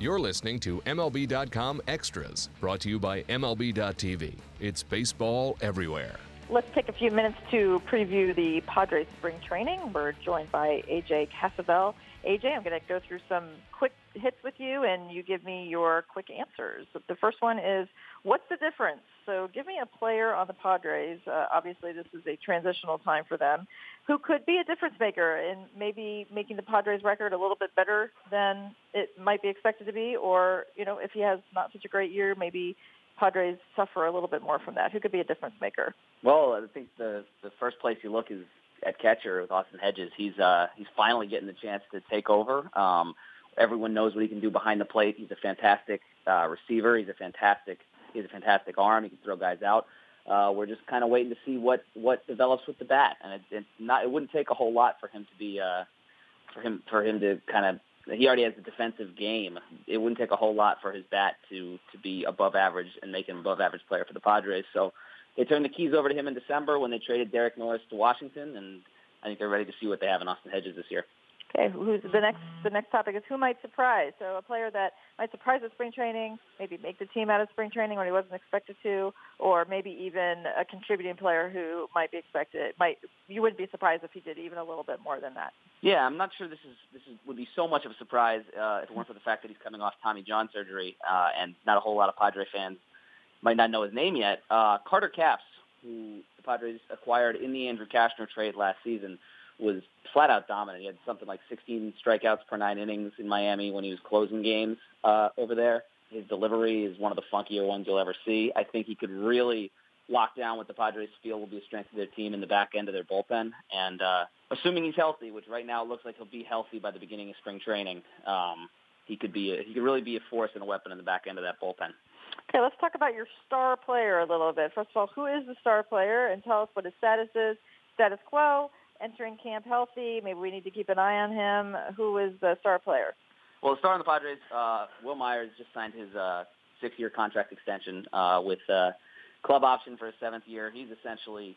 You're listening to MLB.com Extras, brought to you by MLB.tv. It's baseball everywhere. Let's take a few minutes to preview the Padres spring training. We're joined by AJ Cassavell. AJ, I'm going to go through some quick hits with you, and you give me your quick answers. The first one is, what's the difference? So give me a player on the Padres. Uh, obviously, this is a transitional time for them, who could be a difference maker and maybe making the Padres record a little bit better than it might be expected to be, or you know, if he has not such a great year, maybe Padres suffer a little bit more from that. Who could be a difference maker? Well, I think the the first place you look is at catcher with Austin Hedges. He's uh, he's finally getting the chance to take over. Um, everyone knows what he can do behind the plate. He's a fantastic uh, receiver. He's a fantastic he has a fantastic arm. He can throw guys out. Uh, we're just kind of waiting to see what what develops with the bat, and it, it's not. It wouldn't take a whole lot for him to be uh, for him for him to kind of. He already has a defensive game. It wouldn't take a whole lot for his bat to to be above average and make him above average player for the Padres. So they turned the keys over to him in December when they traded Derek Norris to Washington, and I think they're ready to see what they have in Austin Hedges this year. Okay, who's the next? The next topic is who might surprise. So a player that might surprise at spring training, maybe make the team out of spring training when he wasn't expected to, or maybe even a contributing player who might be expected. Might you wouldn't be surprised if he did even a little bit more than that. Yeah, I'm not sure this is this is would be so much of a surprise uh, if it weren't for the fact that he's coming off Tommy John surgery, uh, and not a whole lot of Padre fans might not know his name yet. Uh, Carter Capps, who the Padres acquired in the Andrew Cashner trade last season was flat out dominant. He had something like 16 strikeouts per nine innings in Miami when he was closing games uh, over there. His delivery is one of the funkier ones you'll ever see. I think he could really lock down what the Padres feel will be a strength of their team in the back end of their bullpen. And uh, assuming he's healthy, which right now looks like he'll be healthy by the beginning of spring training, um, he could be a, he could really be a force and a weapon in the back end of that bullpen. Okay, let's talk about your star player a little bit. First of all, who is the star player, and tell us what his status is. Status quo, entering camp healthy? Maybe we need to keep an eye on him. Who is the star player? Well, the star on the Padres, uh, Wil Myers just signed his uh, six-year contract extension uh, with uh, club option for a seventh year. He's essentially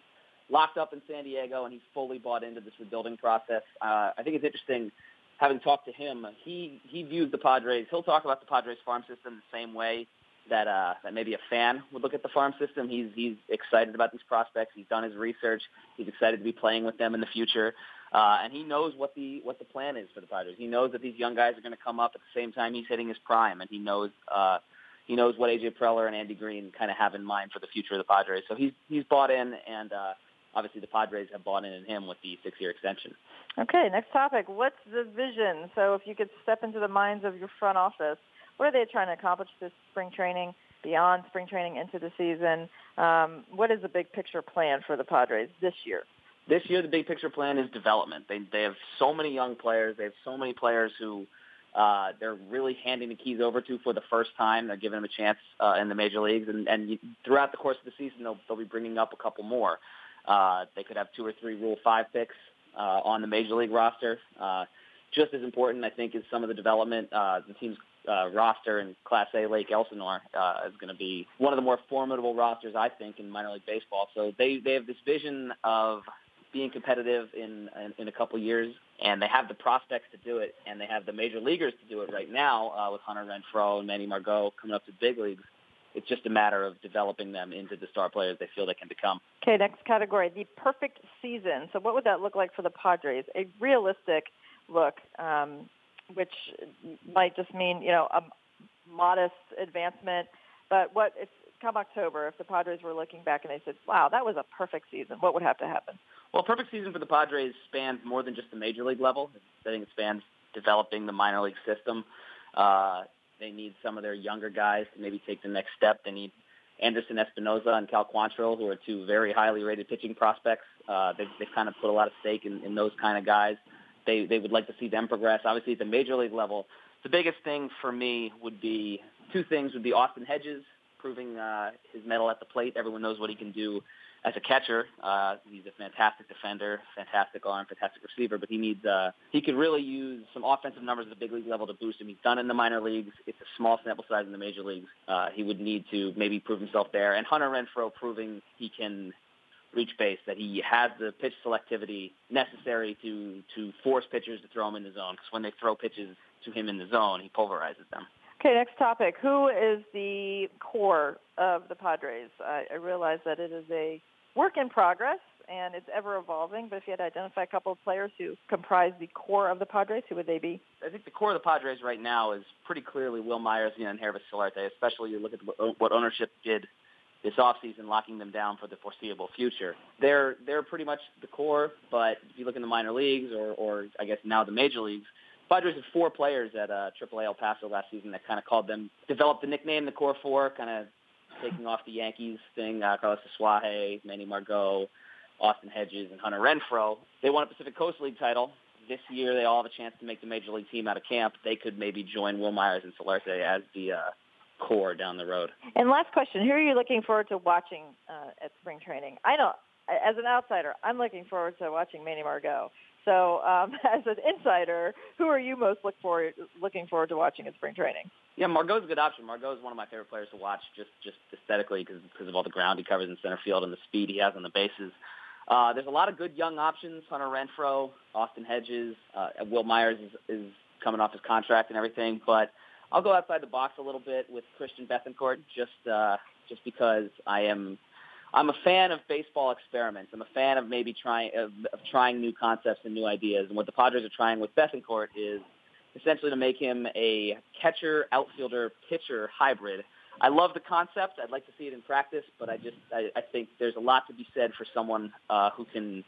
locked up in San Diego, and he's fully bought into this rebuilding process. Uh, I think it's interesting having talked to him. He he views the Padres. He'll talk about the Padres farm system the same way that uh, that maybe a fan would look at the farm system. He's he's excited about these prospects. He's done his research. He's excited to be playing with them in the future, uh, and he knows what the what the plan is for the Padres. He knows that these young guys are going to come up at the same time he's hitting his prime, and he knows uh, he knows what AJ Preller and Andy Green kind of have in mind for the future of the Padres. So he's he's bought in, and uh, obviously the Padres have bought in in him with the six-year extension. Okay, next topic. What's the vision? So if you could step into the minds of your front office what are they trying to accomplish this spring training, beyond spring training into the season? Um, what is the big picture plan for the Padres this year? This year, the big picture plan is development. They they have so many young players. They have so many players who uh, they're really handing the keys over to for the first time. They're giving them a chance uh, in the major leagues, and, and throughout the course of the season, they'll, they'll be bringing up a couple more. Uh, they could have two or three Rule Five picks uh, on the major league roster. Uh, just as important, I think, is some of the development. Uh, the team's uh, roster in Class A Lake Elsinore uh, is going to be one of the more formidable rosters, I think, in minor league baseball. So they they have this vision of being competitive in, in in a couple years, and they have the prospects to do it, and they have the major leaguers to do it right now uh, with Hunter Renfroe and Manny Margot coming up to big leagues. It's just a matter of developing them into the star players they feel they can become. Okay, next category, the perfect season. So what would that look like for the Padres? A realistic look. Um, which might just mean you know a modest advancement. But what if come October, if the Padres were looking back and they said, "Wow, that was a perfect season," what would have to happen? Well, perfect season for the Padres spans more than just the major league level. I think it spans developing the minor league system. Uh, they need some of their younger guys to maybe take the next step. They need Anderson Espinoza and Cal Quantrill, who are two very highly rated pitching prospects. Uh, they've, they've kind of put a lot of stake in, in those kind of guys they they would like to see them progress. Obviously, at the major league level, the biggest thing for me would be two things: would be Austin Hedges proving uh, his mettle at the plate. Everyone knows what he can do as a catcher. Uh, he's a fantastic defender, fantastic arm, fantastic receiver, but he needs uh, he could really use some offensive numbers at the big league level to boost him. He's done in the minor leagues. It's a small sample size in the major leagues. Uh, he would need to maybe prove himself there. And Hunter Renfroe proving he can reach base, that he has the pitch selectivity necessary to to force pitchers to throw him in the zone. Because when they throw pitches to him in the zone, he pulverizes them. Okay, next topic. Who is the core of the Padres? I, I realize that it is a work in progress and it's ever evolving. But if you had to identify a couple of players who comprise the core of the Padres, who would they be? I think the core of the Padres right now is pretty clearly Wil Myers and Yangervis Solarte, especially you look at what ownership did this offseason, locking them down for the foreseeable future. They're they're pretty much the core, but if you look in the minor leagues or, or I guess now the major leagues, Padres had four players at uh, AAA El Paso last season that kind of called them, developed the nickname the Core Four, kind of taking off the Yankees thing. Uh, Carlos Asuaje, Manny Margot, Austin Hedges, and Hunter Renfroe. They won a Pacific Coast League title. This year, they all have a chance to make the major league team out of camp. They could maybe join Wil Myers and Solarte as the uh, core down the road. And last question: Who are you looking forward to watching uh, at spring training? I know, as an outsider, I'm looking forward to watching Manny Margot. So, um, as an insider, who are you most look forward, looking forward to watching at spring training? Yeah, Margot's a good option. Margot is one of my favorite players to watch, just just aesthetically, because because of all the ground he covers in center field and the speed he has on the bases. Uh, there's a lot of good young options: Hunter Renfroe, Austin Hedges, uh, Wil Myers is, is coming off his contract and everything. But I'll go outside the box a little bit with Christian Bethancourt, just uh, just because I am I'm a fan of baseball experiments. I'm a fan of maybe trying of, of trying new concepts and new ideas. And what the Padres are trying with Bethancourt is essentially to make him a catcher, outfielder, pitcher hybrid. I love the concept. I'd like to see it in practice, but I just I, I think there's a lot to be said for someone uh, who can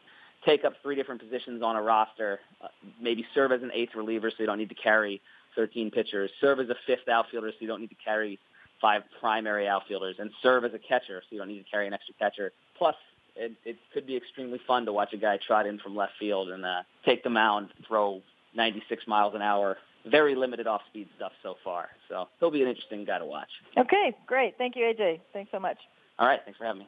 take up three different positions on a roster, uh, maybe serve as an eighth reliever so you don't need to carry 13 pitchers, serve as a fifth outfielder so you don't need to carry five primary outfielders and serve as a catcher, so you don't need to carry an extra catcher. Plus, it, it could be extremely fun to watch a guy trot in from left field and uh, take the mound, throw 96 miles an hour. Very limited off-speed stuff so far. So he'll be an interesting guy to watch. Okay, great. Thank you, AJ. Thanks so much. All right, thanks for having me.